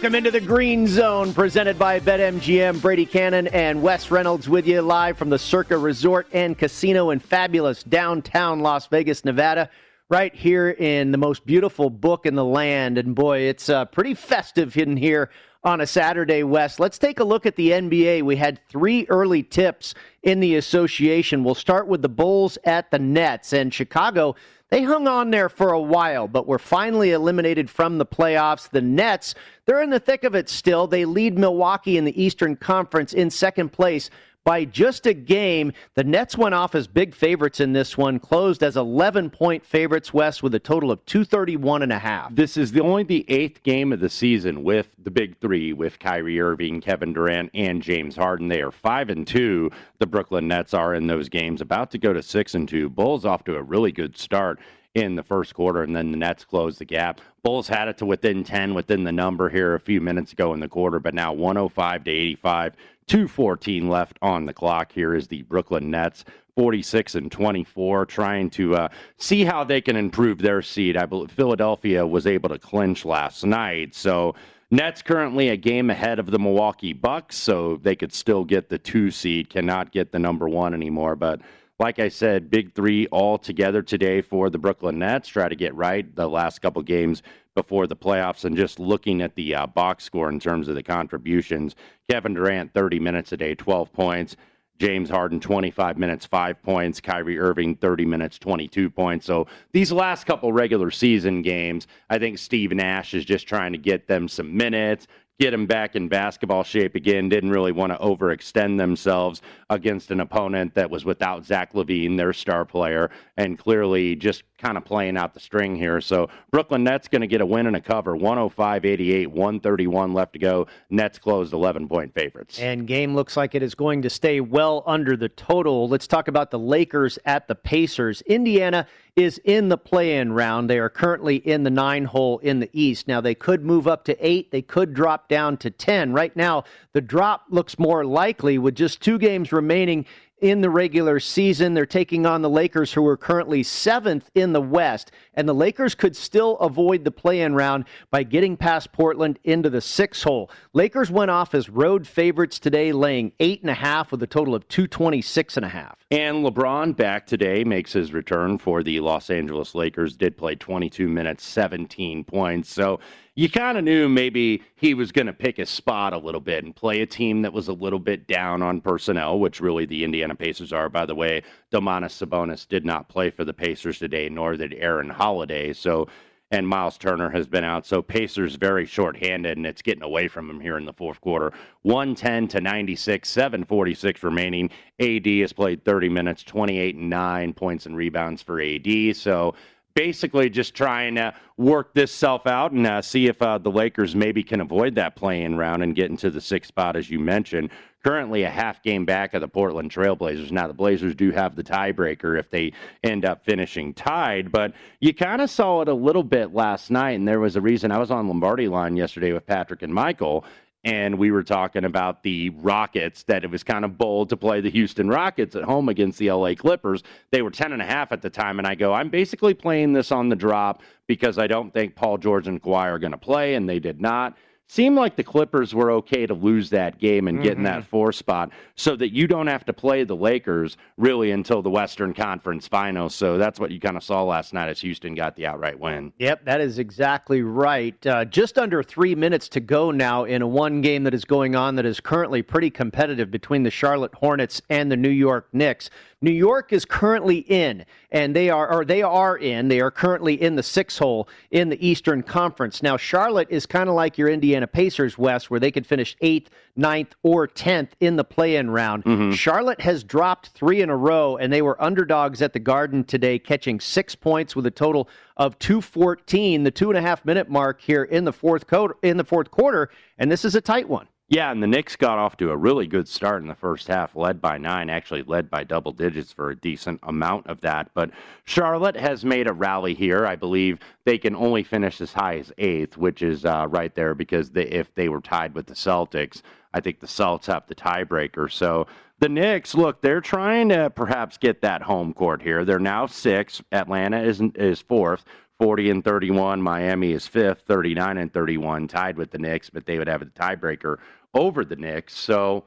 Welcome into the Green Zone, presented by BetMGM. Brady Cannon and Wes Reynolds with you live from the Circa Resort and Casino in fabulous downtown Las Vegas, Nevada. Right here in the most beautiful book in the land. And boy, it's uh, pretty festive in here on a Saturday, Wes. Let's take a look at the NBA. We had three early tips in the association. We'll start with the Bulls at the Nets. And Chicago they hung on there for a while, but were finally eliminated from the playoffs. The Nets, they're in the thick of it still. They lead Milwaukee in the Eastern Conference in second place by just a game. The Nets went off as big favorites in this one, closed as 11 point favorites Wes with a total of 231 and a half. This is the only the eighth game of the season with the big three with Kyrie Irving, Kevin Durant, and James Harden. They are five and two. The Brooklyn Nets are in those games, about to go to six and two. Bulls off to a really good start in the first quarter, and then the Nets closed the gap. Bulls had it to within 10 within the number here a few minutes ago in the quarter, but now 105 to 85. 214 left on the clock here is the Brooklyn Nets 46 and 24 trying to uh, see how they can improve their seed. I believe Philadelphia was able to clinch last night. So Nets currently a game ahead of the Milwaukee Bucks, so they could still get the 2 seed, cannot get the number 1 anymore, but like I said, big three all together today for the Brooklyn Nets. Try to get right the last couple games before the playoffs and just looking at the uh, box score in terms of the contributions. Kevin Durant, 30 minutes a day, 12 points. James Harden, 25 minutes, 5 points. Kyrie Irving, 30 minutes, 22 points. So these last couple regular season games, I think Steve Nash is just trying to get them some minutes, get them back in basketball shape again. Didn't really want to overextend themselves against an opponent that was without Zach LaVine, their star player, and clearly just kind of playing out the string here. So Brooklyn Nets going to get a win and a cover. 105 88, 131 left to go. Nets closed 11 point favorites. And game looks like it is going to stay well under the total. Let's talk about the Lakers at the Pacers. Indiana is in the play in round. They are currently in the nine hole in the East. Now, they could move up to eight, they could drop down to 10. Right now, the drop looks more likely with just two games remaining in the regular season. They're taking on the Lakers, who are currently seventh in the West. And the Lakers could still avoid the play in round by getting past Portland into the six hole. Lakers went off as road favorites today, laying eight and a half with a total of 226 and a half. And LeBron back today makes his return for the Los Angeles Lakers. Did play 22 minutes, 17 points. So you kind of knew maybe he was going to pick his spot a little bit and play a team that was a little bit down on personnel, which really the Indiana Pacers are. By the way, Domantas Sabonis did not play for the Pacers today, nor did Aaron Holiday. So, and Miles Turner has been out. So Pacers very shorthanded, and it's getting away from him here in the fourth quarter. 110 to 96, 746 remaining. AD has played 30 minutes, 28 and 9 points and rebounds for AD. So basically just trying to work this self out and uh, see if uh, the Lakers maybe can avoid that playing round and get into the sixth spot, as you mentioned. Currently, a half game back of the Portland Trailblazers. Now, the Blazers do have the tiebreaker if they end up finishing tied, but you kind of saw it a little bit last night, and there was a reason I was on Lombardi line yesterday with Patrick and Michael, and we were talking about the Rockets that it was kind of bold to play the Houston Rockets at home against the LA Clippers. They were 10 and a half at the time and I go, I'm basically playing this on the drop because I don't think Paul George and Kawhi are going to play and they did not seemed like the Clippers were okay to lose that game and get mm-hmm. in that four spot so that you don't have to play the Lakers really until the Western Conference Finals. So that's what you kind of saw last night as Houston got the outright win. Yep, that is exactly right. Uh, just under three minutes to go now in a one game that is going on that is currently pretty competitive between the Charlotte Hornets and the New York Knicks. New York is currently in, and they are, or they are in. They are currently in the six hole in the Eastern Conference. Now, Charlotte is kind of like your Indiana Pacers Wes, where they could finish eighth, ninth, or tenth in the play-in round. Mm-hmm. Charlotte has dropped three in a row, and they were underdogs at the Garden today, catching six points with a total of 214, the two and a half minute mark here in the fourth quarter. In the fourth quarter, and this is a tight one. Yeah, and the Knicks got off to a really good start in the first half, led by nine, actually led by double digits for a decent amount of that. But Charlotte has made a rally here. I believe they can only finish as high as eighth, which is uh, right there because they, if they were tied with the Celtics, I think the Celts have the tiebreaker. So the Knicks, look, they're trying to perhaps get that home court here. They're now six. Atlanta is is fourth. 40 and 31. Miami is fifth, 39 and 31, tied with the Knicks, but they would have a tiebreaker over the Knicks. So,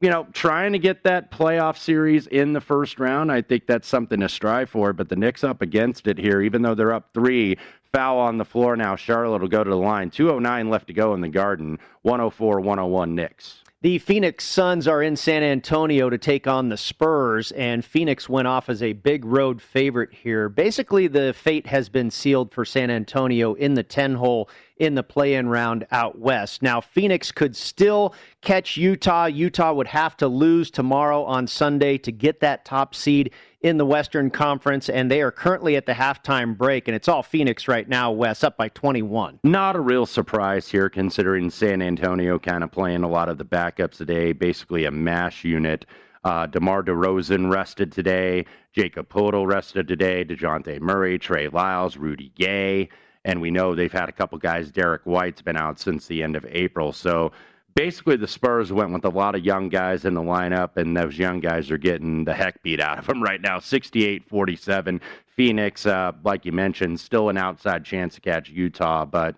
you know, trying to get that playoff series in the first round, I think that's something to strive for. But the Knicks up against it here, even though they're up three, foul on the floor now. Charlotte will go to the line. 209 left to go in the Garden. 104 101 Knicks. The Phoenix Suns are in San Antonio to take on the Spurs, and Phoenix went off as a big road favorite here. Basically, the fate has been sealed for San Antonio in the 10 hole in the play in round out west. Now, Phoenix could still catch Utah. Utah would have to lose tomorrow on Sunday to get that top seed in the Western Conference, and they are currently at the halftime break, and it's all Phoenix right now, Wes, up by 21. Not a real surprise here, considering San Antonio kind of playing a lot of the backups today, basically a mash unit. Uh, DeMar DeRozan rested today. Jakob Poeltl rested today. DeJounte Murray, Trey Lyles, Rudy Gay. And we know they've had a couple guys. Derek White's been out since the end of April. So basically the Spurs went with a lot of young guys in the lineup, and those young guys are getting the heck beat out of them right now 68 47. Phoenix, uh, like you mentioned, still an outside chance to catch Utah, but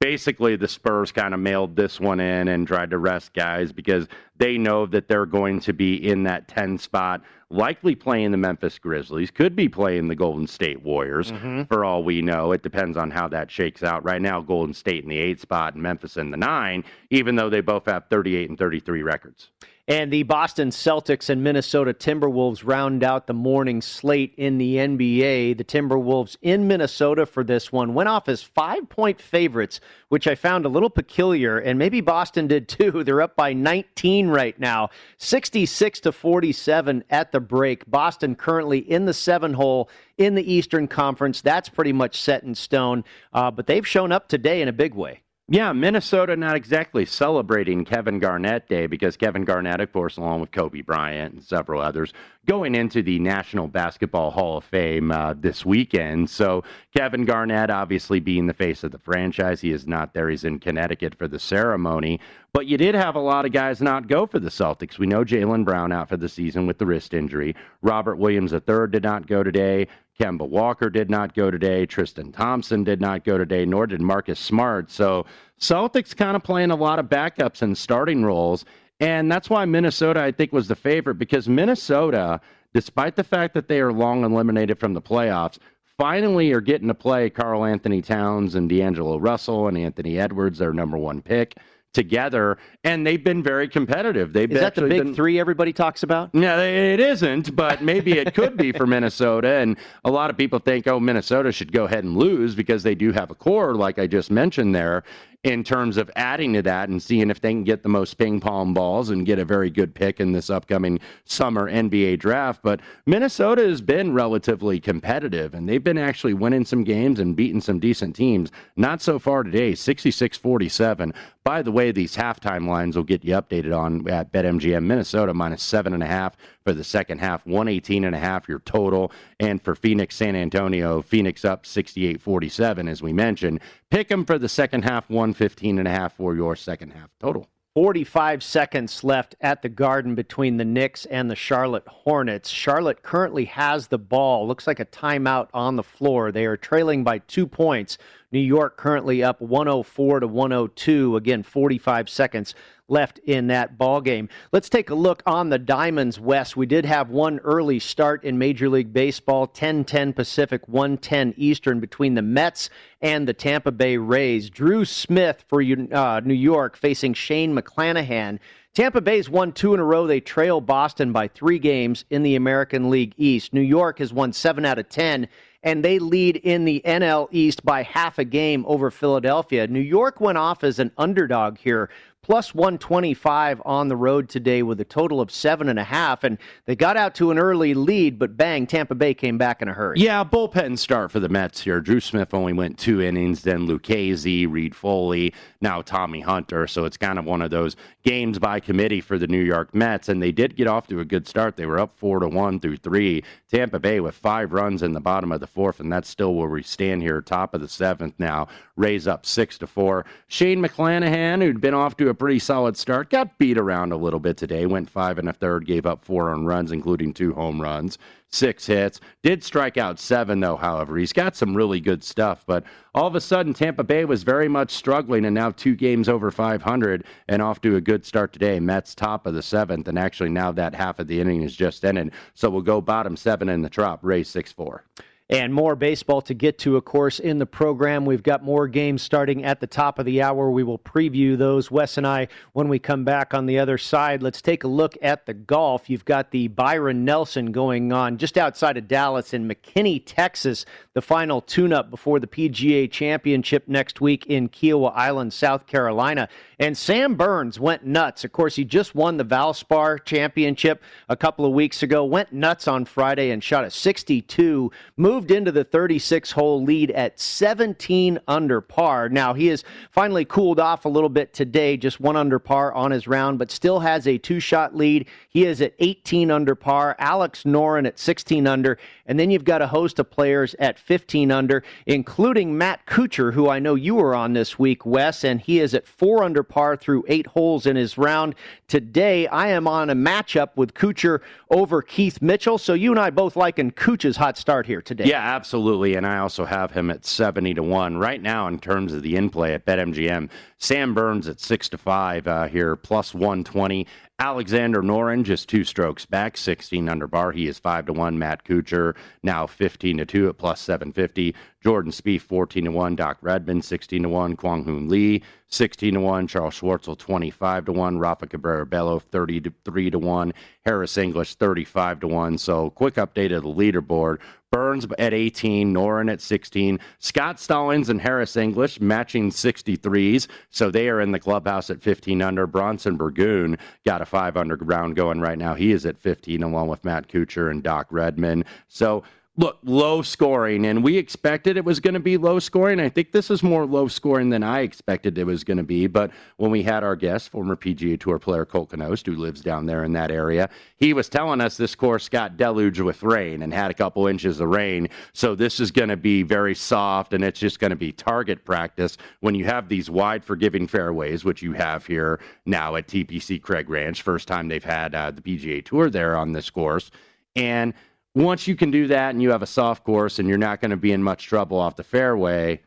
basically the Spurs kind of mailed this one in and tried to rest guys because they know that they're going to be in that 10 spot, likely playing the Memphis Grizzlies, could be playing the Golden State Warriors mm-hmm. for all we know. It depends on how that shakes out. Right now, Golden State in the 8 spot and Memphis in the 9, even though they both have 38 and 33 records. And the Boston Celtics and Minnesota Timberwolves round out the morning slate in the NBA. The Timberwolves in Minnesota for this one went off as five point favorites, which I found a little peculiar, and maybe Boston did too. They're up by 19 right now, 66 to 47 at the break. Boston currently in the seven hole in the Eastern Conference. That's pretty much set in stone, uh, but they've shown up today in a big way. Yeah, Minnesota not exactly celebrating Kevin Garnett Day because Kevin Garnett, of course, along with Kobe Bryant and several others, going into the National Basketball Hall of Fame uh, this weekend. So Kevin Garnett, obviously being the face of the franchise, he is not there. He's in Connecticut for the ceremony. But you did have a lot of guys not go for the Celtics. We know Jaylen Brown out for the season with the wrist injury. Robert Williams III did not go today. Kemba Walker did not go today. Tristan Thompson did not go today, nor did Marcus Smart. So Celtics kind of playing a lot of backups and starting roles. And that's why Minnesota, I think, was the favorite because Minnesota, despite the fact that they are long eliminated from the playoffs, finally are getting to play Karl-Anthony Towns and D'Angelo Russell and Anthony Edwards, their number one pick together, and they've been very competitive. They've is that the big been, three everybody talks about? No, it isn't, but maybe it could be for Minnesota. And a lot of people think, oh, Minnesota should go ahead and lose because they do have a core, like I just mentioned there in terms of adding to that and seeing if they can get the most ping pong balls and get a very good pick in this upcoming summer NBA draft. But Minnesota has been relatively competitive and they've been actually winning some games and beating some decent teams. Not so far today, 66 47. By the way, these halftime lines will get you updated on at BetMGM. Minnesota minus seven and a half for the second half, 118 and a half your total. And for Phoenix, San Antonio, Phoenix up 68 47, as we mentioned. Pick them for the second half, 115 and a half for your second half total. 45 seconds left at the Garden between the Knicks and the Charlotte Hornets. Charlotte currently has the ball. Looks like a timeout on the floor. They are trailing by two points. New York currently up 104 to 102. Again, 45 seconds left in that ball game. Let's take a look on the Diamonds Wes. We did have one early start in Major League Baseball, 10-10 Pacific, 110 Eastern between the Mets and the Tampa Bay Rays. Drew Smith for uh, New York facing Shane McClanahan. Tampa Bay's won two in a row. They trail Boston by three games in the American League East. New York has won seven out of 10 and they lead in the NL East by half a game over Philadelphia. New York went off as an underdog here plus 125 on the road today with a total of seven and a half. And they got out to an early lead, but bang, Tampa Bay came back in a hurry. Yeah, bullpen start for the Mets here. Drew Smith only went two innings, then Lucchesi, Reid-Foley, now Tommy Hunter. So it's kind of one of those games by committee for the New York Mets. And they did get off to a good start. They were up four to one through three. Tampa Bay with five runs in the bottom of the fourth, and that's still where we stand here, top of the seventh now. Rays up six to four. Shane McClanahan, who'd been off to a a pretty solid start. Got beat around a little bit today. Went five and a third, gave up four on runs, including two home runs six hits. Did strike out seven, though, however. He's got some really good stuff. But all of a sudden, Tampa Bay was very much struggling and now two games over 500 and off to a good start today. Mets top of the seventh. And actually, now that half of the inning is just ended. So we'll go bottom seven in the Trop, Rays 6 4 and more baseball to get to, of course, in the program. We've got more games starting at the top of the hour. We will preview those, Wes and I, when we come back on the other side. Let's take a look at the golf. You've got the Byron Nelson going on just outside of Dallas in McKinney, Texas, the final tune up before the PGA Championship next week in Kiawah Island, South Carolina. And Sam Burns went nuts. Of course, he just won the Valspar Championship a couple of weeks ago, went nuts on Friday and shot a 62, moved into the 36 hole lead at 17 under par. Now, he has finally cooled off a little bit today, just one under par on his round, but still has a two shot lead. He is at 18 under par, Alex Noren at 16 under, and then you've got a host of players at 15 under, including Matt Kuchar, who I know you were on this week, Wes, and he is at four under par through eight holes in his round. Today, I am on a matchup with Kuchar over Keith Mitchell. So you and I both liking Kuchar's hot start here today. Yeah, absolutely. And I also have him at 70 to 1. Right now, in terms of the in play at BetMGM, Sam Burns at 6 to 5 uh, here, plus 120. Alexander Noren just two strokes back, 16 under par. He is 5 to 1. Matt Kuchar now 15 to 2 at plus 750. Jordan Spieth 14 to 1. Doc Redman 16 to 1. Kwang Hoon Lee 16 to 1. Charles Schwartzel 25 to 1. Rafa Cabrera Bello 33 to 1. Harris English 35 to 1. So quick update of the leaderboard. Burns at 18, Noren at 16, Scott Stallings and Harris English matching 63s. So they are in the clubhouse at 15 under. Bronson Burgoon got a five underground going right now. He is at 15 along with Matt Kuchar and Doc Redman. So look, low scoring, and we expected it was going to be low scoring. I think this is more low scoring than I expected it was going to be. But when we had our guest, former PGA Tour player Colt Knost, who lives down there in that area, he was telling us this course got deluged with rain and had a couple inches of rain. So this is going to be very soft, and it's just going to be target practice when you have these wide, forgiving fairways, which you have here now at TPC Craig Ranch. First time they've had uh, the PGA Tour there on this course, and once you can do that and you have a soft course and you're not going to be in much trouble off the fairway,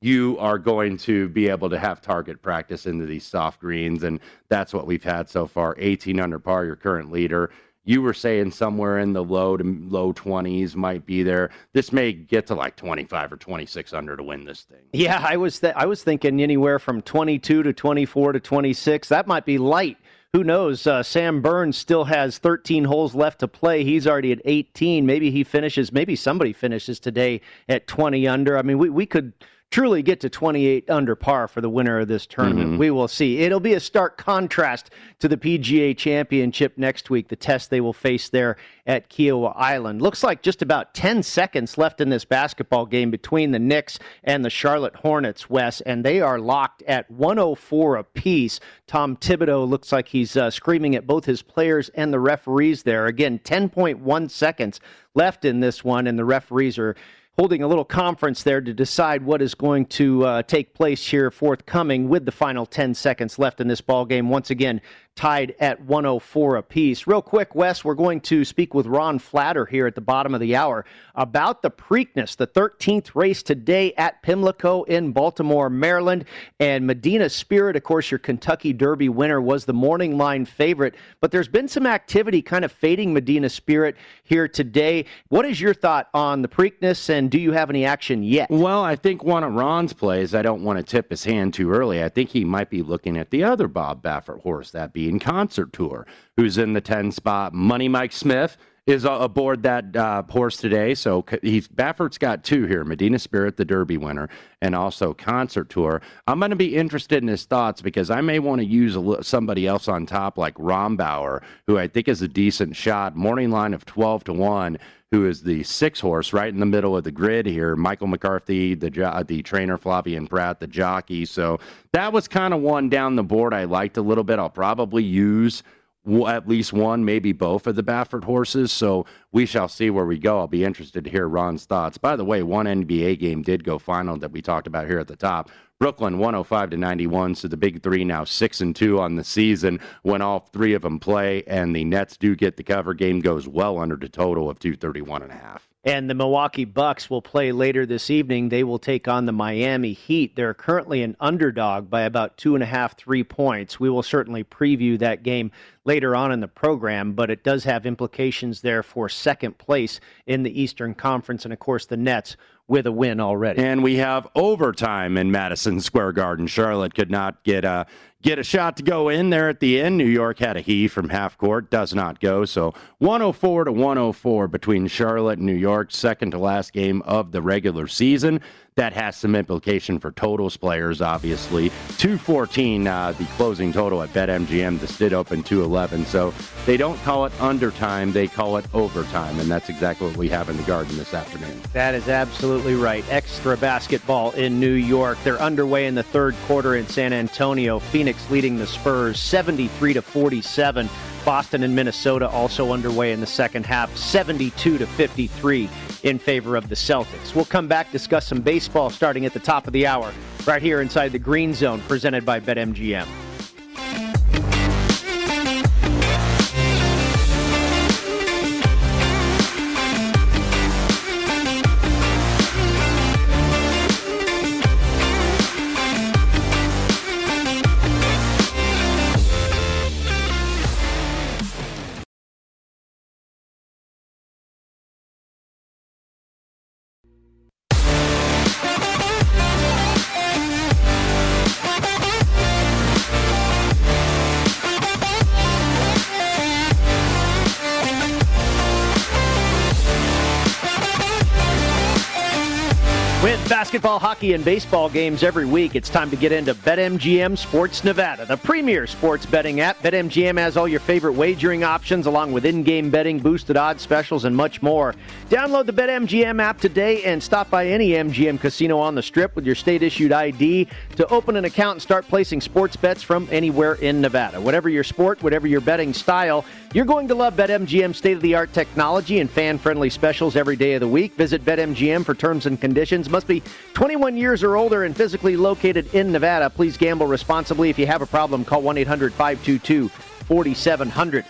you are going to be able to have target practice into these soft greens. And that's what we've had so far 18 under par, your current leader. You were saying somewhere in the low to low 20s might be there. This may get to like 25 or 26 under to win this thing. Yeah, I was th- I was thinking anywhere from 22 to 24 to 26. That might be light who knows? Uh, Sam Burns still has 13 holes left to play. He's already at 18. Maybe he finishes, maybe somebody finishes today at 20 under. I mean, we, we could truly get to 28 under par for the winner of this tournament. Mm-hmm. We will see. It'll be a stark contrast to the PGA Championship next week, the test they will face there at Kiawah Island. Looks like just about 10 seconds left in this basketball game between the Knicks and the Charlotte Hornets, Wes, and they are locked at 104 apiece. Tom Thibodeau looks like he's uh, screaming at both his players and the referees there. Again, 10.1 seconds left in this one, and the referees are holding a little conference there to decide what is going to uh, take place here forthcoming with the final 10 seconds left in this ball game. Once again, tied at 104 apiece. Real quick, Wes, we're going to speak with Ron Flatter here at the bottom of the hour about the Preakness, the 13th race today at Pimlico in Baltimore, Maryland. And Medina Spirit, of course, your Kentucky Derby winner, was the morning line favorite. But there's been some activity kind of fading Medina Spirit here today. What is your thought on the Preakness, and do you have any action yet? Well, I think one of Ron's plays, I don't want to tip his hand too early. I think he might be looking at the other Bob Baffert horse, that being Concert Tour, who's in the 10 spot. Money Mike Smith is aboard that uh, horse today. So he's Baffert's got two here: Medina Spirit, the Derby winner, and also Concert Tour. I'm going to be interested in his thoughts because I may want to use somebody else on top, like Rombauer, who I think is a decent shot. Morning line of 12 to one. Who is the six horse right in the middle of the grid here? Michael McCarthy, the the trainer, Flavien Prat, the jockey. So that was kind of one down the board I liked a little bit. I'll probably use at least one, maybe both of the Baffert horses. So we shall see where we go. I'll be interested to hear Ron's thoughts. By the way, one NBA game did go final that we talked about here at the top. Brooklyn 105 to 91. So the big three now six and two on the season when all three of them play, and the Nets do get the cover. Game goes well under the total of 231 and a half. And the Milwaukee Bucks will play later this evening. They will take on the Miami Heat. They're currently an underdog by about two and a half, three points. We will certainly preview that game later on in the program, but it does have implications there for second place in the Eastern Conference. And of course, the Nets with a win already. And we have overtime in Madison Square Garden. Charlotte could not get a get a shot to go in there at the end. New York had a he from half court, does not go. So 104 to 104 between Charlotte and New York, second to last game of the regular season that has some implication for totals players, obviously. 214, uh, the closing total at BetMGM. This did open 211. So they don't call it undertime, they call it overtime. And that's exactly what we have in the garden this afternoon. That is absolutely right. Extra basketball in New York. They're underway in the third quarter in San Antonio. Phoenix leading the Spurs 73 to 47. Boston and Minnesota also underway in the second half, 72 to 53 in favor of the Celtics. We'll come back, discuss some baseball starting at the top of the hour, right here inside the Green Zone, presented by BetMGM. Basketball, hockey, and baseball games every week, it's time to get into BetMGM Sports Nevada, the premier sports betting app. BetMGM has all your favorite wagering options, along with in game betting, boosted odds specials, and much more. Download the BetMGM app today and stop by any MGM casino on the strip with your state issued ID to open an account and start placing sports bets from anywhere in Nevada. Whatever your sport, whatever your betting style, you're going to love BetMGM state of the art technology and fan friendly specials every day of the week. Visit BetMGM for terms and conditions. Must be 21 years or older and physically located in Nevada. Please gamble responsibly. If you have a problem, call 1 800 522 4700.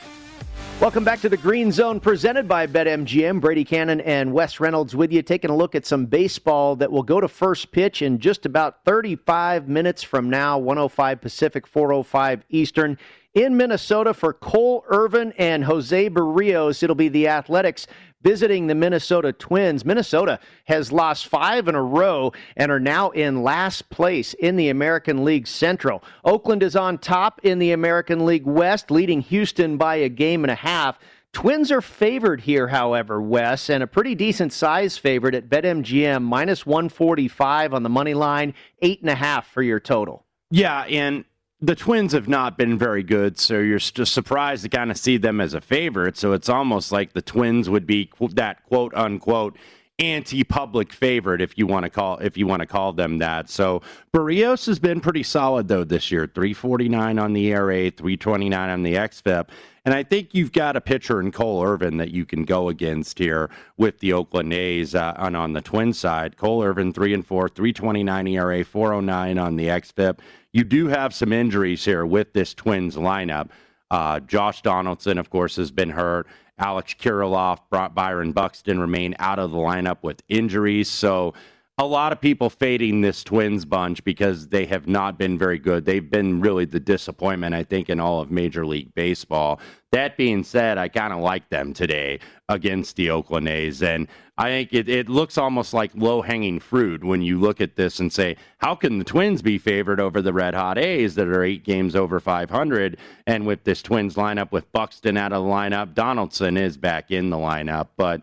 Welcome back to the Green Zone presented by BetMGM. Brady Cannon and Wes Reynolds with you, taking a look at some baseball that will go to first pitch in just about 35 minutes from now, 105 Pacific, 405 Eastern. In Minnesota for Cole Irvin and Jose Berrios, it'll be the Athletics visiting the Minnesota Twins. Minnesota has lost five in a row and are now in last place in the American League Central. Oakland is on top in the American League West, leading Houston by a game and a half. Twins are favored here, however, Wes, and a pretty decent size favorite at BetMGM, minus 145 on the money line, eight and a half for your total. Yeah, and the Twins have not been very good, so you're just surprised to kind of see them as a favorite. So it's almost like the Twins would be that quote unquote anti-public favorite if you want to call if you want to call them that. So Berrios has been pretty solid though this year. 349 on the ERA, 329 on the xFIP. And I think you've got a pitcher in Cole Irvin that you can go against here with the Oakland A's uh, on, on the twin side. Cole Irvin, 3 and 4, 329 ERA, 409 on the xFIP. You do have some injuries here with this Twins lineup. Uh, Josh Donaldson, of course, has been hurt. Alex Kirilloff, Byron Buxton remain out of the lineup with injuries. So a lot of people fading this Twins bunch because they have not been very good. They've been really the disappointment, I think, in all of Major League Baseball. That being said, I kind of like them today against the Oakland A's. And I think it, it looks almost like low hanging fruit when you look at this and say, how can the Twins be favored over the Red Hot A's that are eight games over 500? And with this Twins lineup, with Buxton out of the lineup, Donaldson is back in the lineup. But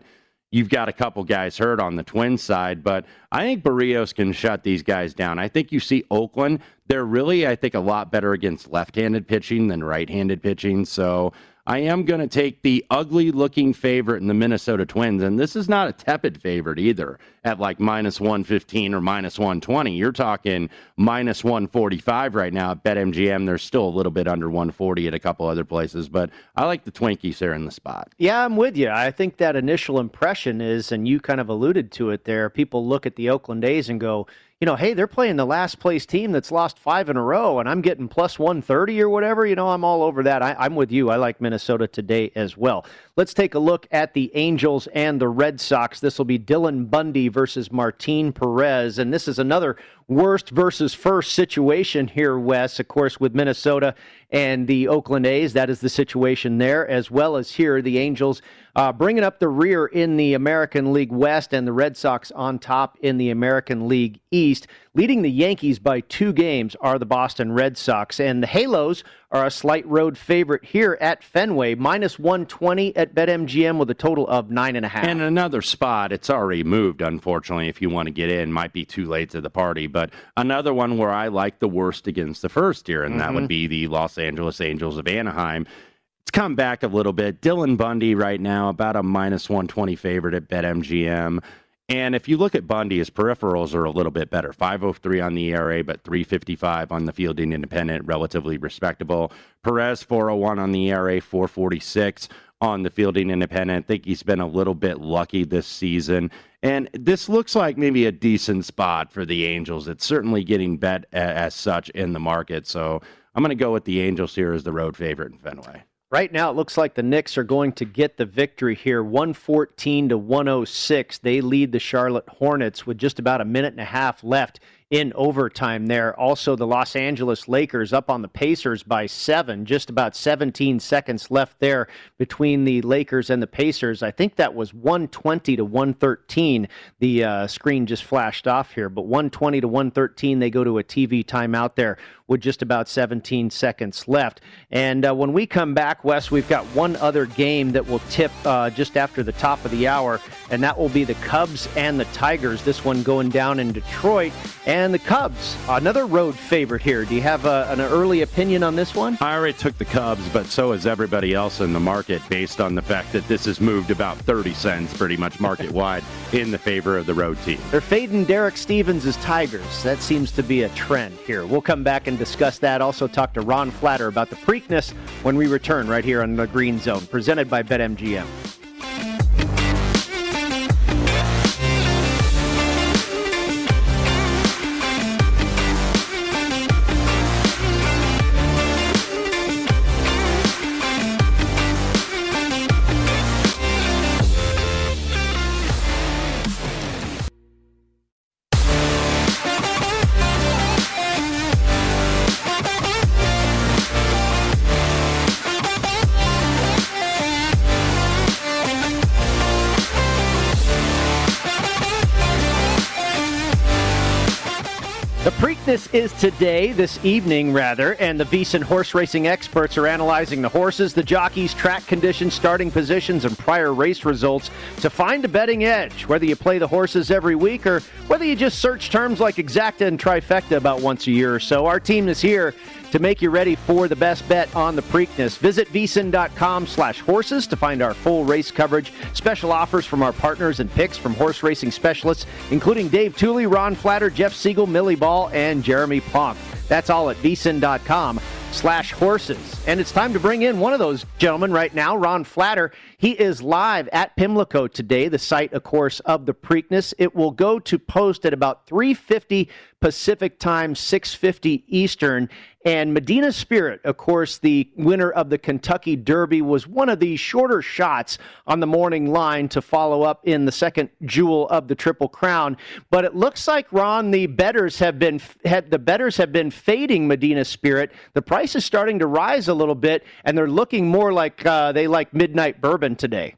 You've got a couple guys hurt on the Twins side, but I think Berrios can shut these guys down. I think you see Oakland, they're really, I think, a lot better against left handed pitching than right handed pitching. So I am going to take the ugly looking favorite in the Minnesota Twins. And this is not a tepid favorite either at like minus 115 or minus 120. You're talking minus 145 right now at BetMGM. They're still a little bit under 140 at a couple other places, but I like the Twinkies there in the spot. Yeah, I'm with you. I think that initial impression is, and you kind of alluded to it there, people look at the Oakland A's and go, you know, hey, they're playing the last place team that's lost five in a row, and I'm getting plus 130 or whatever. You know, I'm all over that. I, am with you. I like Minnesota today as well. Let's take a look at the Angels and the Red Sox. This will be Dylan Bundy versus Martin Perez, and this is another worst versus first situation here, Wes. Of course, with Minnesota and the Oakland A's, that is the situation there, as well as here, the Angels uh, bringing up the rear in the American League West and the Red Sox on top in the American League East. Leading the Yankees by two games are the Boston Red Sox, and the Halos are a slight road favorite here at Fenway, minus 120 at BetMGM with a total of nine and a half. And another spot, it's already moved, unfortunately. If you want to get in, might be too late to the party. But another one where I like the worst against the first here, and mm-hmm. that would mm-hmm. be the Los Angeles Angels of Anaheim. It's come back a little bit. Dylan Bundy right now, about a minus 120 favorite at BetMGM. And if you look at Bundy, his peripherals are a little bit better. 503 on the ERA, but 355 on the fielding independent, relatively respectable. Perez, 401 on the ERA, 446 on the fielding independent. I think he's been a little bit lucky this season. And this looks like maybe a decent spot for the Angels. It's certainly getting bet as such in the market. So I'm going to go with the Angels here as the road favorite in Fenway. Right now, it looks like the Knicks are going to get the victory here, 114 to 106. They lead the Charlotte Hornets with just about a minute and a half left in overtime there. Also, the Los Angeles Lakers up on the Pacers by seven, just about 17 seconds left there between the Lakers and the Pacers. I think that was 120 to 113. The uh, screen just flashed off here, but 120 to 113. They go to a TV timeout there with just about 17 seconds left. And uh, when we come back, Wes, we've got one other game that will tip uh, just after the top of the hour, and that will be the Cubs and the Tigers. This one going down in Detroit. And the Cubs, another road favorite here. Do you have a, uh, an early opinion on this one? I already took the Cubs, but so has everybody else in the market based on the fact that this has moved about 30 cents pretty much market wide in the favor of the road team. They're fading Derek Stevens as Tigers. That seems to be a trend here. We'll come back and discuss that. Also, talk to Ron Flatter about the Preakness when we return right here on the Green Zone, presented by BetMGM. Is today, this evening rather, and the VSiN horse racing experts are analyzing the horses, the jockeys, track conditions, starting positions, and prior race results to find a betting edge. Whether you play the horses every week or whether you just search terms like exacta and trifecta about once a year or so, our team is here to make you ready for the best bet on the Preakness. Visit vsin.com slash horses to find our full race coverage, special offers from our partners and picks from horse racing specialists, including Dave Tuley, Ron Flatter, Jeff Siegel, Millie Ball, and Jeremy Plonk. That's all at vsin.com slash horses. And it's time to bring in one of those gentlemen right now, Ron Flatter. He is live at Pimlico today, the site, of course, of the Preakness. It will go to post at about 3.50 Pacific time, 6.50 Eastern. And Medina Spirit, of course, the winner of the Kentucky Derby, was one of the shorter shots on the morning line to follow up in the second jewel of the Triple Crown. But it looks like Ron, the bettors have been had, the bettors have been fading Medina Spirit. The price is starting to rise a little bit, and they're looking more like uh, they like Midnight Bourbon today.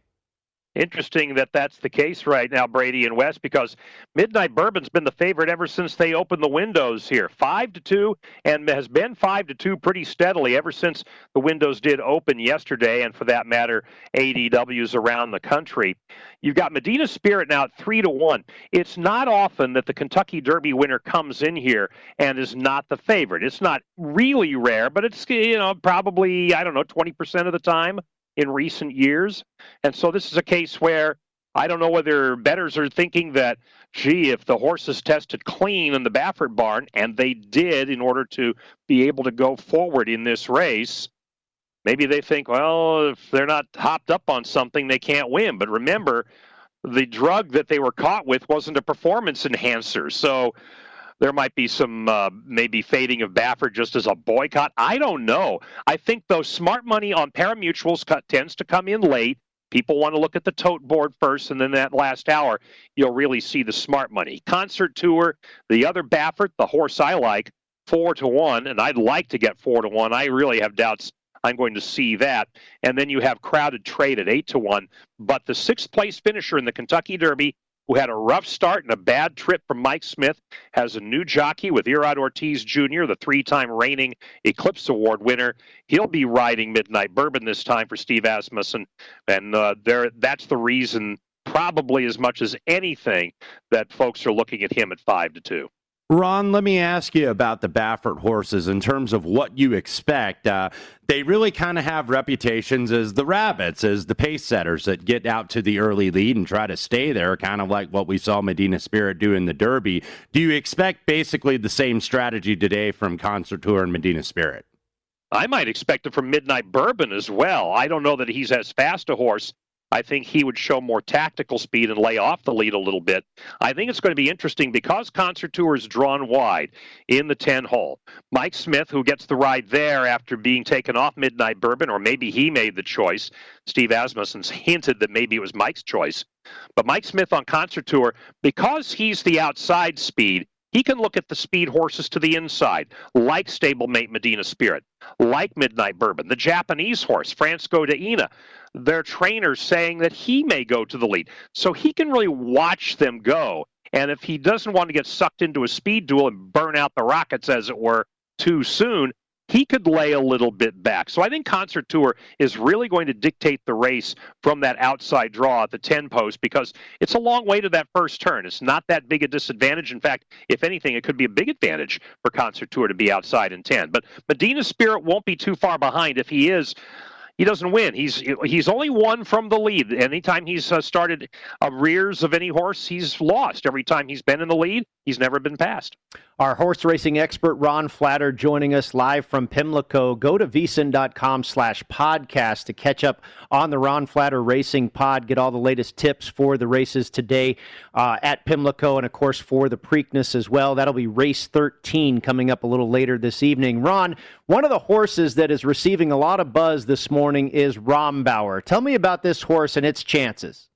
Interesting that that's the case right now, Brady and Wes, because Midnight Bourbon's been the favorite ever since they opened the windows here, five to two, and has been five to two pretty steadily ever since the windows did open yesterday, and for that matter, ADWs around the country. You've got Medina Spirit now at three to one. It's not often that the Kentucky Derby winner comes in here and is not the favorite. It's not really rare, but it's you know probably I don't know twenty percent of the time. In recent years. And so this is a case where I don't know whether bettors are thinking that, gee, if the horses tested clean in the Baffert barn, and they did in order to be able to go forward in this race, maybe they think, well, if they're not hopped up on something, they can't win. But remember, the drug that they were caught with wasn't a performance enhancer. So there might be some uh, maybe fading of Baffert just as a boycott. I don't know. I think though smart money on pari-mutuels tends to come in late. People want to look at the tote board first, and then that last hour, you'll really see the smart money. Concert Tour, the other Baffert, the horse I like, four to one, and I'd like to get four to one. I really have doubts I'm going to see that. And then you have crowded trade at eight to one. But the sixth place finisher in the Kentucky Derby, who had a rough start and a bad trip from Mike Smith, has a new jockey with Irad Ortiz Jr., the three time reigning Eclipse Award winner. He'll be riding Midnight Bourbon this time for Steve Asmussen. And uh, there, that's the reason, probably as much as anything, that folks are looking at him at 5 to 2. Ron, let me ask you about the Baffert horses in terms of what you expect. Uh, they really kind of have reputations as the rabbits, as the pace setters that get out to the early lead and try to stay there, kind of like what we saw Medina Spirit do in the Derby. Do you expect basically the same strategy today from Concert Tour and Medina Spirit? I might expect it from Midnight Bourbon as well. I don't know that he's as fast a horse I think he would show more tactical speed and lay off the lead a little bit. I think it's going to be interesting because Concert Tour is drawn wide in the 10 hole. Mike Smith, who gets the ride there after being taken off Midnight Bourbon, or maybe he made the choice. Steve Asmussen's hinted that maybe it was Mike's choice. But Mike Smith on Concert Tour, because he's the outside speed, he can look at the speed horses to the inside, like Stablemate Medina Spirit, like Midnight Bourbon, the Japanese horse, France Go de Ina. Their trainers saying that he may go to the lead. So he can really watch them go. And if he doesn't want to get sucked into a speed duel and burn out the rockets, as it were, too soon, he could lay a little bit back. So I think Concert Tour is really going to dictate the race from that outside draw at the 10 post because it's a long way to that first turn. It's not that big a disadvantage. In fact, if anything, it could be a big advantage for Concert Tour to be outside in 10. But Medina Spirit won't be too far behind. If he is, he doesn't win. He's he's only won from the lead. Anytime he's uh, started a rears of any horse, he's lost. Every time he's been in the lead, he's never been passed. Our horse racing expert Ron Flatter joining us live from Pimlico. Go to vsin.com slash podcast to catch up on the Ron Flatter Racing Pod. Get all the latest tips for the races today uh, at Pimlico and, of course, for the Preakness as well. That'll be race 13 coming up a little later this evening. Ron, one of the horses that is receiving a lot of buzz this morning is Rombauer. Tell me about this horse and its chances.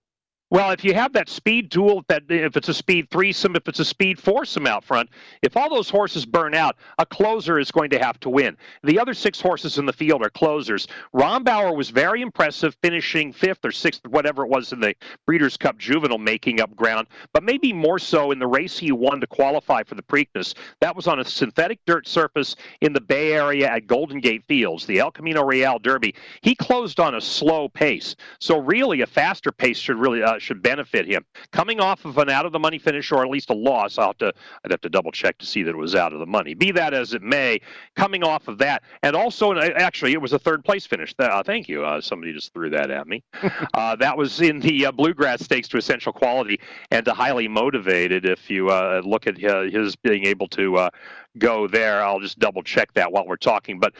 Well, if you have that speed duel, that if it's a speed threesome, if it's a speed foursome out front, if all those horses burn out, a closer is going to have to win. The other six horses in the field are closers. Ron Rombauer was very impressive, finishing fifth or sixth, whatever it was in the Breeders' Cup Juvenile, making up ground, but maybe more so in the race he won to qualify for the Preakness. That was on a synthetic dirt surface in the Bay Area at Golden Gate Fields, the El Camino Real Derby. He closed on a slow pace, so really a faster pace should really. Uh, should benefit him. Coming off of an out of the money finish or at least a loss, I'll have to I'd have to double check to see that it was out of the money. Be that as it may, coming off of that, and also actually it was a third place finish. Uh, thank you. Uh, somebody just threw that at me. uh, that was in the uh, Bluegrass Stakes to Essential Quality and to Highly Motivated. If you uh, look at uh, his being able to go there. I'll just double check that while we're talking. But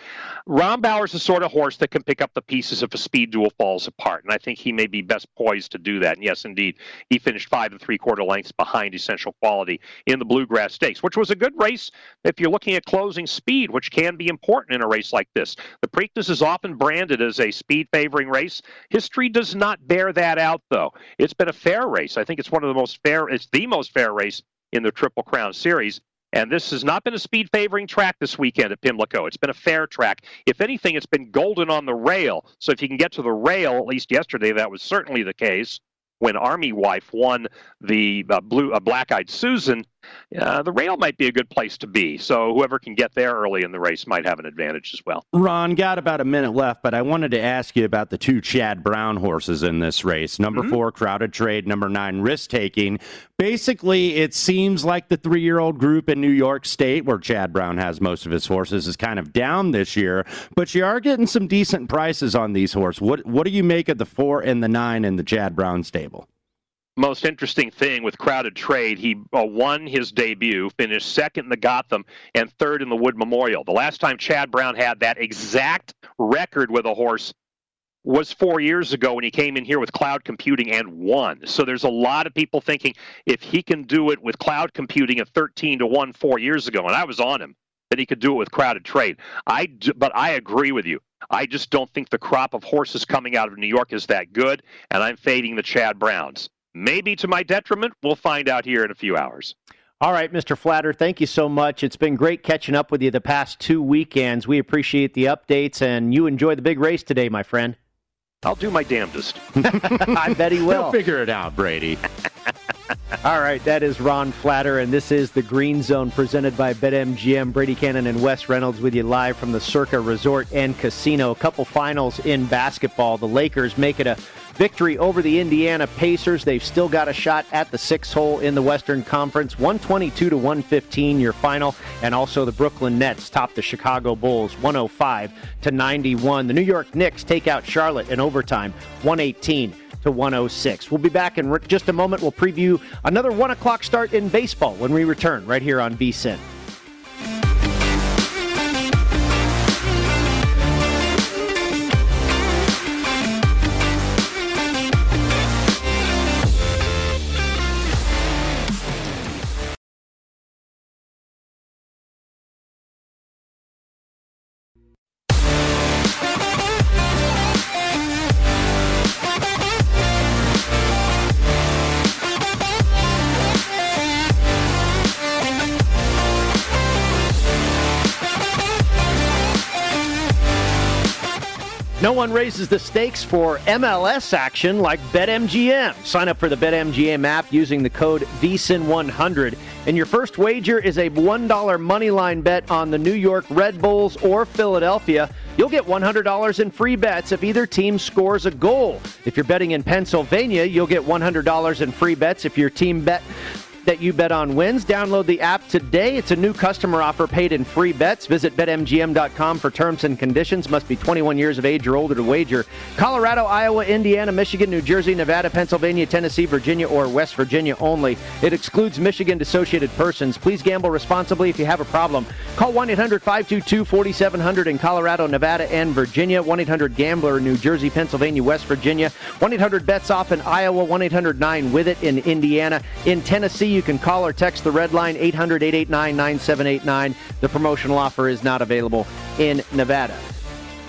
Rombauer's the sort of horse that can pick up the pieces if a speed duel falls apart, and I think he may be best poised to do that. And yes, indeed, he finished five and three quarter lengths behind Essential Quality in the Bluegrass Stakes, which was a good race if you're looking at closing speed, which can be important in a race like this. The Preakness is often branded as a speed favoring race. History does not bear that out, though. It's been a fair race. I think it's one of the most fair. It's the most fair race in the Triple Crown Series. And this has not been a speed favoring track this weekend at Pimlico. It's been a fair track. If anything, it's been golden on the rail. So if you can get to the rail, at least yesterday, that was certainly the case when Army Wife won the uh, blue uh, Black Eyed Susan. Uh, the rail might be a good place to be. So whoever can get there early in the race might have an advantage as well. Ron, got about a minute left, but I wanted to ask you about the two Chad Brown horses in this race. Number mm-hmm. four, Crowded Trade. Number nine, Risk Taking. Basically, it seems like the three year old group in New York State, where Chad Brown has most of his horses, is kind of down this year, but you are getting some decent prices on these horses. What, what do you make of the four and the nine in the Chad Brown stable? Most interesting thing with Crowded Trade, he uh, won his debut, finished second in the Gotham, and third in the Wood Memorial. The last time Chad Brown had that exact record with a horse was four years ago when he came in here with cloud computing and won. So there's a lot of people thinking if he can do it with cloud computing at 13 to 1 four years ago, and I was on him, that he could do it with crowded trade. I, but I agree with you. I just don't think the crop of horses coming out of New York is that good, and I'm fading the Chad Browns maybe to my detriment. We'll find out here in a few hours. All right, Mr. Flatter, thank you so much. It's been great catching up with you the past two weekends. We appreciate the updates, and you enjoy the big race today, my friend. I'll do my damnedest. I bet he will. He'll figure it out, Brady. All right, that is Ron Flatter, and this is the Green Zone presented by BetMGM. Brady Kannon and Wes Reynolds with you live from the Circa Resort and Casino. A couple finals in basketball. The Lakers make it a victory over the Indiana Pacers. They've still got a shot at the six hole in the Western Conference. 122 to 115, your final. And also the Brooklyn Nets top the Chicago Bulls 105 to 91. The New York Knicks take out Charlotte in overtime 118 to 106. We'll be back in just a moment. We'll preview another 1 o'clock start in baseball when we return right here on VSIN. No one raises the stakes for MLS action like BetMGM. Sign up for the BetMGM app using the code VSIN100, and your first wager is a $1 moneyline bet on the New York Red Bulls or Philadelphia. You'll get $100 in free bets if either team scores a goal. If you're betting in Pennsylvania, you'll get $100 in free bets if your team bet that you bet on wins. Download the app today. It's a new customer offer paid in free bets. Visit betmgm.com for terms and conditions. Must be 21 years of age or older to wager. Colorado, Iowa, Indiana, Michigan, New Jersey, Nevada, Pennsylvania, Tennessee, Virginia, or West Virginia only. It excludes Michigan associated persons. Please gamble responsibly if you have a problem. Call 1 800 522 4700 in Colorado, Nevada, and Virginia. 1 800 Gambler in New Jersey, Pennsylvania, West Virginia. 1 800 Bets Off in Iowa. 1 800 9 with it in Indiana. In Tennessee, you can call or text the red line 800 889 9789. The promotional offer is not available in Nevada.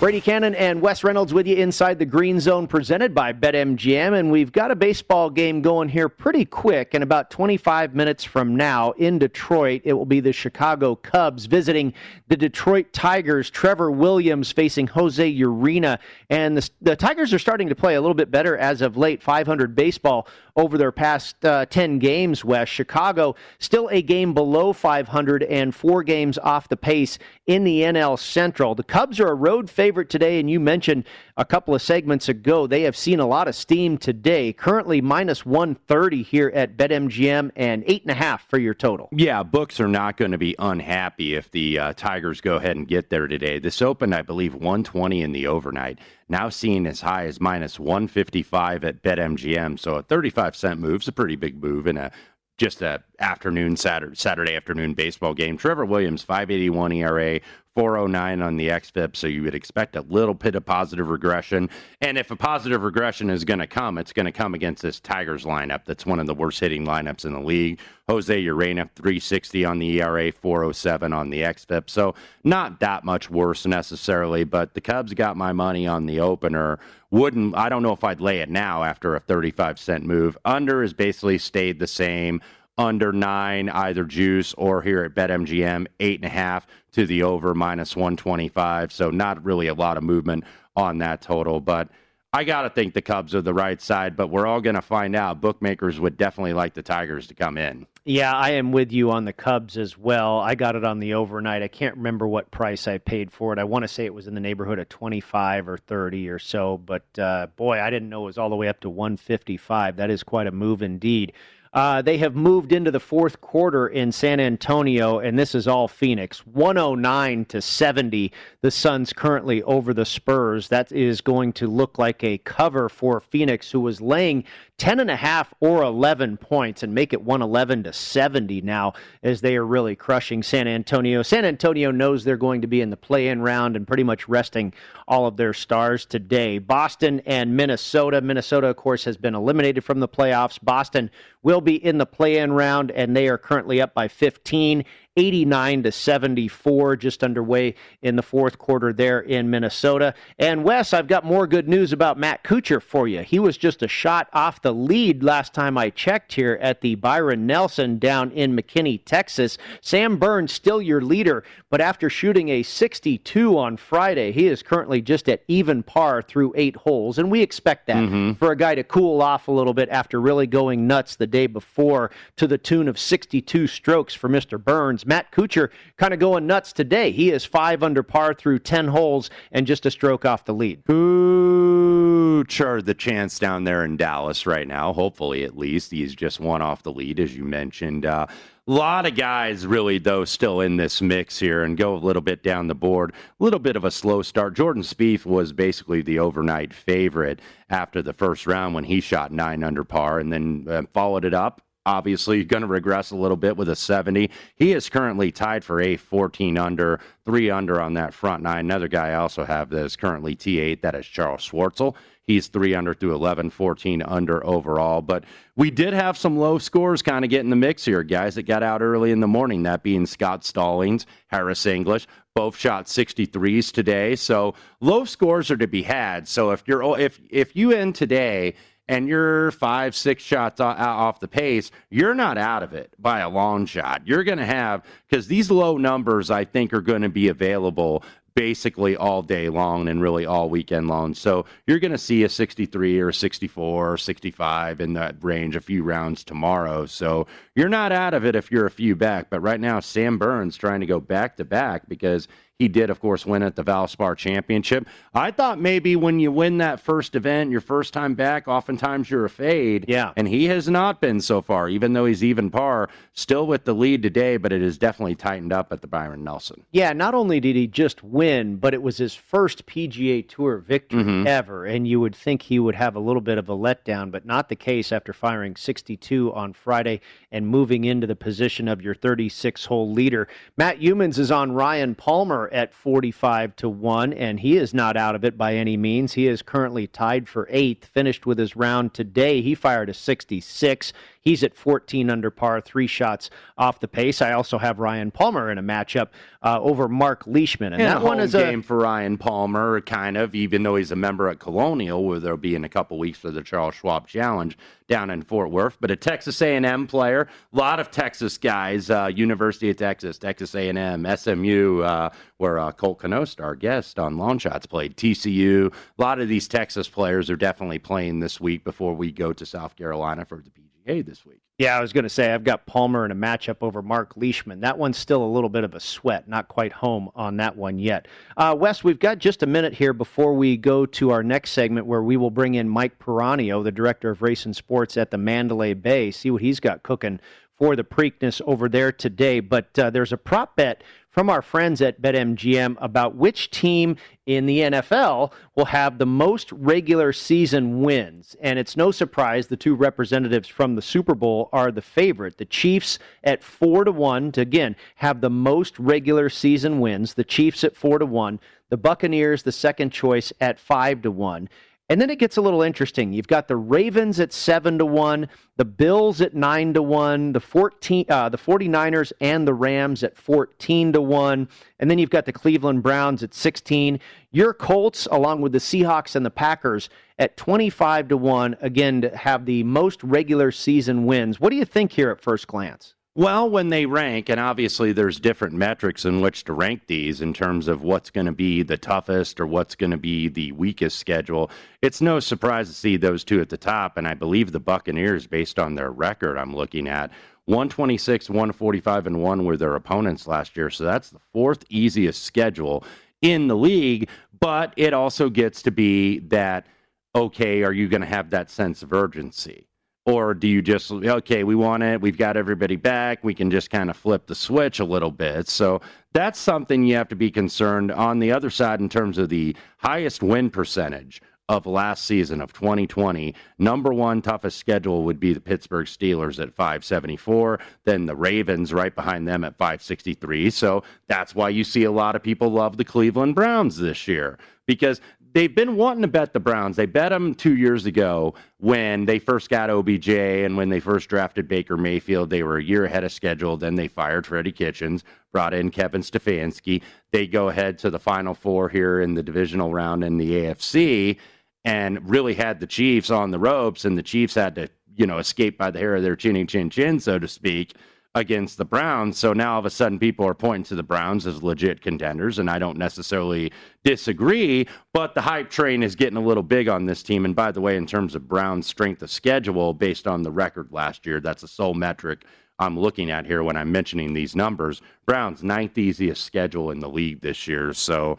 Brady Kannon and Wes Reynolds with you inside the Green Zone presented by BetMGM. And we've got a baseball game going here pretty quick. In about 25 minutes from now in Detroit, it will be the Chicago Cubs visiting the Detroit Tigers. Trevor Williams facing Jose Urena. And the, the Tigers are starting to play a little bit better as of late. 500 baseball over their past uh, 10 games, West. Chicago still a game below 500 and four games off the pace in the NL Central. The Cubs are a road favorite today, and you mentioned a couple of segments ago they have seen a lot of steam today. Currently minus 130 here at BetMGM and eight and a half for your total. Yeah, books are not going to be unhappy if the uh, Tigers go ahead and get there today. This opened, I believe, 120 in the overnight now seen as high as minus 155 at BetMGM. So a 35 cent move is a pretty big move in a just a afternoon Saturday, Saturday afternoon baseball game. Trevor Williams 581 ERA, 409 on the XFIP, so you would expect a little bit of positive regression. And if a positive regression is going to come, it's going to come against this Tigers lineup that's one of the worst hitting lineups in the league. Jose Urena, 360 on the ERA, 407 on the XFIP. So not that much worse necessarily, but the Cubs got my money on the opener. Wouldn't, I don't know if I'd lay it now after a 35 cent move. Under has basically stayed the same under nine, either juice or here at BetMGM, eight and a half to the over minus 125. So not really a lot of movement on that total. But I got to think the Cubs are the right side, but we're all going to find out. Bookmakers would definitely like the Tigers to come in. Yeah, I am with you on the Cubs as well. I got it on the overnight. I can't remember what price I paid for it. I want to say it was in the neighborhood of 25 or 30 or so, but uh, boy, I didn't know it was all the way up to 155. That is quite a move indeed. Uh, they have moved into the fourth quarter in San Antonio, and this is all Phoenix. 109 to 70. The Suns currently over the Spurs. That is going to look like a cover for Phoenix, who was laying 10 and a half or 11 points and make it 111 to 70 now as they are really crushing San Antonio. San Antonio knows they're going to be in the play-in round and pretty much resting all of their stars today. Boston and Minnesota. Minnesota, of course, has been eliminated from the playoffs. Boston will be in the play-in round and they are currently up by 15. 89 to 74, just underway in the fourth quarter there in Minnesota. And Wes, I've got more good news about Matt Kuchar for you. He was just a shot off the lead last time I checked here at the Byron Nelson down in McKinney, Texas. Sam Burns still your leader, but after shooting a 62 on Friday, he is currently just at even par through eight holes, and we expect that mm-hmm. for a guy to cool off a little bit after really going nuts the day before to the tune of 62 strokes for Mr. Burns. Matt Kuchar kind of going nuts today. He is five under par through 10 holes and just a stroke off the lead. Kuchar, the chance down there in Dallas right now, hopefully at least. He's just one off the lead, as you mentioned. Uh, a lot of guys really, though, still in this mix here and go a little bit down the board. A little bit of a slow start. Jordan Spieth was basically the overnight favorite after the first round when he shot nine under par and then uh, followed it up obviously going to regress a little bit with a 70. He is currently tied for a 14 under, 3 under on that front nine. Another guy I also have that is currently T8, that is Charles Schwartzel. He's 3 under through 11, 14 under overall. But we did have some low scores kind of get in the mix here, guys that got out early in the morning, that being Scott Stallings, Harris English. Both shot 63s today. So low scores are to be had. So if you're if if you end today and you're five, six shots off the pace, you're not out of it by a long shot. You're going to have, because these low numbers, I think, are going to be available basically all day long and really all weekend long. So you're going to see a 63 or a 64 or 65 in that range a few rounds tomorrow. So you're not out of it if you're a few back. But right now, Sam Burns trying to go back to back because he did, of course, win at the Valspar Championship. I thought maybe when you win that first event, your first time back, oftentimes you're a fade. Yeah. And he has not been so far, even though he's even par, still with the lead today, but it has definitely tightened up at the Byron Nelson. Yeah, not only did he just win, but it was his first PGA Tour victory mm-hmm. ever. And you would think he would have a little bit of a letdown, but not the case after firing 62 on Friday and moving into the position of your 36 hole leader. Matt Youmans is on Ryan Palmer at 45 to 1, and he is not out of it by any means. He is currently tied for eighth, finished with his round today. He fired a 66. He's at 14 under par, three shots off the pace. I also have Ryan Palmer in a matchup uh, over Mark Leishman, and, and that one is a game for Ryan Palmer, kind of, even though he's a member at Colonial, where they'll be in a couple weeks for the Charles Schwab Challenge down in Fort Worth. But a Texas A&M player, a lot of Texas guys, uh, University of Texas, Texas A&M, SMU, uh, where uh, Colt Knost, our guest on Long Shots, played. TCU, a lot of these Texas players are definitely playing this week before we go to South Carolina for the PGA this week. Yeah, I was going to say I've got Palmer in a matchup over Mark Leishman. That one's still a little bit of a sweat, not quite home on that one yet. Uh, Wes, we've got just a minute here before we go to our next segment where we will bring in Mike Piranio, the director of race and sports at the Mandalay Bay, see what he's got cooking for the Preakness over there today. But uh, there's a prop bet from our friends at BetMGM about which team in the NFL will have the most regular season wins. And it's no surprise the two representatives from the Super Bowl are the favorite. The Chiefs at 4 to 1 to again have the most regular season wins. The Chiefs at 4 to 1, the Buccaneers the second choice at 5 to 1. And then it gets a little interesting. You've got the Ravens at 7 to 1, the Bills at 9 to 1, the 14 uh, the 49ers and the Rams at 14 to 1, and then you've got the Cleveland Browns at 16. Your Colts along with the Seahawks and the Packers at 25 to 1 again to have the most regular season wins. What do you think here at first glance? Well, when they rank, and obviously there's different metrics in which to rank these in terms of what's going to be the toughest or what's going to be the weakest schedule. It's no surprise to see those two at the top, and I believe the Buccaneers, based on their record, I'm looking at 126, 145, and one were their opponents last year. So that's the fourth easiest schedule in the league. But it also gets to be that okay, are you going to have that sense of urgency? Or do you just, okay, we want it, we've got everybody back, we can just kind of flip the switch a little bit? So that's something you have to be concerned on the other side in terms of the highest win percentage of last season of 2020. Number one toughest schedule would be the Pittsburgh Steelers at 574, then the Ravens right behind them at 563. So that's why you see a lot of people love the Cleveland Browns this year because they've been wanting to bet the Browns. They bet them two years ago when they first got OBJ and when they first drafted Baker Mayfield. They were a year ahead of schedule. Then they fired Freddie Kitchens, brought in Kevin Stefanski. They go ahead to the Final Four here in the divisional round in the AFC and really had the Chiefs on the ropes, and the Chiefs had to, you know, escape by the hair of their chinny chin chin, so to speak against the Browns. So now all of a sudden people are pointing to the Browns as legit contenders, and I don't necessarily disagree, but the hype train is getting a little big on this team. And by the way, in terms of Brown's strength of schedule based on the record last year, that's the sole metric I'm looking at here when I'm mentioning these numbers. Browns ninth easiest schedule in the league this year. So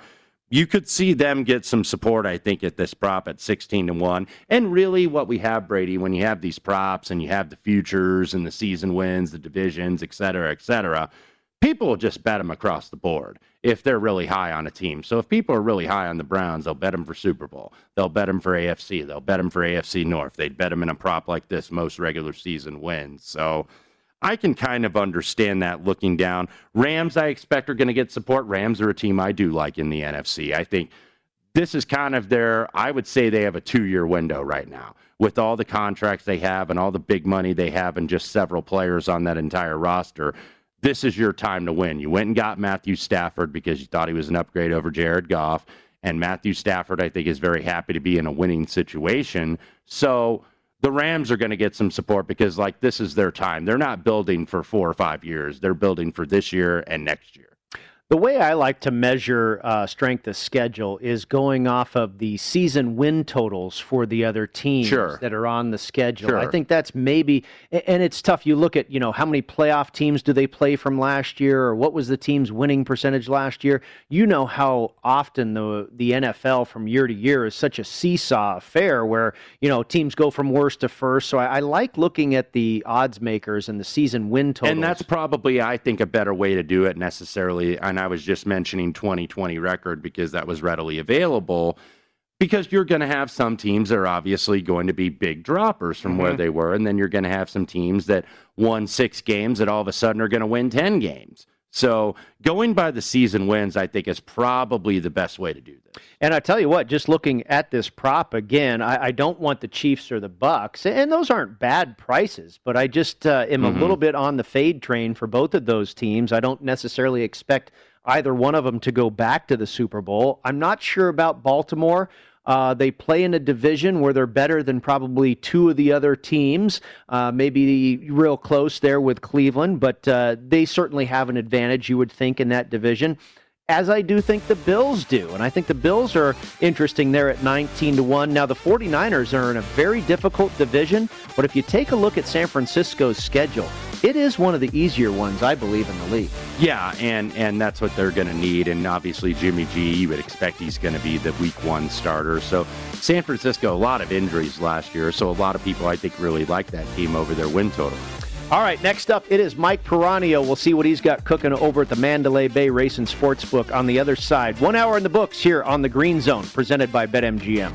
you could see them get some support, I think, at this prop at 16 to 1. And really, what we have, Brady, when you have these props and you have the futures and the season wins, the divisions, et cetera, et cetera, people just bet them across the board if they're really high on a team. So if people are really high on the Browns, they'll bet them for Super Bowl. They'll bet them for AFC. They'll bet them for AFC North. They'd bet them in a prop like this, most regular season wins. So I can kind of understand that looking down. Rams, I expect, are going to get support. Rams are a team I do like in the NFC. I think this is kind of their, I would say they have a two year window right now with all the contracts they have and all the big money they have and just several players on that entire roster. This is your time to win. You went and got Matthew Stafford because you thought he was an upgrade over Jared Goff. And Matthew Stafford, I think, is very happy to be in a winning situation. So, the Rams are going to get some support because, like, this is their time. They're not building for four or five years. They're building for this year and next year. The way I like to measure uh, strength of schedule is going off of the season win totals for the other teams sure. that are on the schedule. Sure. I think that's maybe, and it's tough. You look at, you know, how many playoff teams do they play from last year, or what was the team's winning percentage last year? You know how often the the NFL from year to year is such a seesaw affair where you know teams go from worst to first. So I, I like looking at the odds makers and the season win totals, and that's probably, I think, a better way to do it necessarily. And I was just mentioning 2020 record because that was readily available. Because you're going to have some teams that are obviously going to be big droppers from mm-hmm. where they were, and then you're going to have some teams that won six games that all of a sudden are going to win 10 games. So going by the season wins, I think, is probably the best way to do this. And I tell you what, just looking at this prop again, I, I don't want the Chiefs or the Bucks, and those aren't bad prices. But I just uh, am mm-hmm. a little bit on the fade train for both of those teams. I don't necessarily expect either one of them to go back to the Super Bowl. I'm not sure about Baltimore. Uh, they play in a division where they're better than probably two of the other teams, uh, maybe real close there with Cleveland, but uh, they certainly have an advantage, you would think, in that division. As I do think the Bills do. And I think the Bills are interesting there at 19 to 1. Now, the 49ers are in a very difficult division, but if you take a look at San Francisco's schedule, it is one of the easier ones, I believe, in the league. Yeah, and and that's what they're going to need. And obviously, Jimmy G, you would expect he's going to be the Week One starter. So San Francisco, a lot of injuries last year, so a lot of people I think really like that team over their win total. All right, next up, it is Mike Piranio. We'll see what he's got cooking over at the Mandalay Bay Racing Sportsbook on the other side. One hour in the books here on the Green Zone, presented by BetMGM.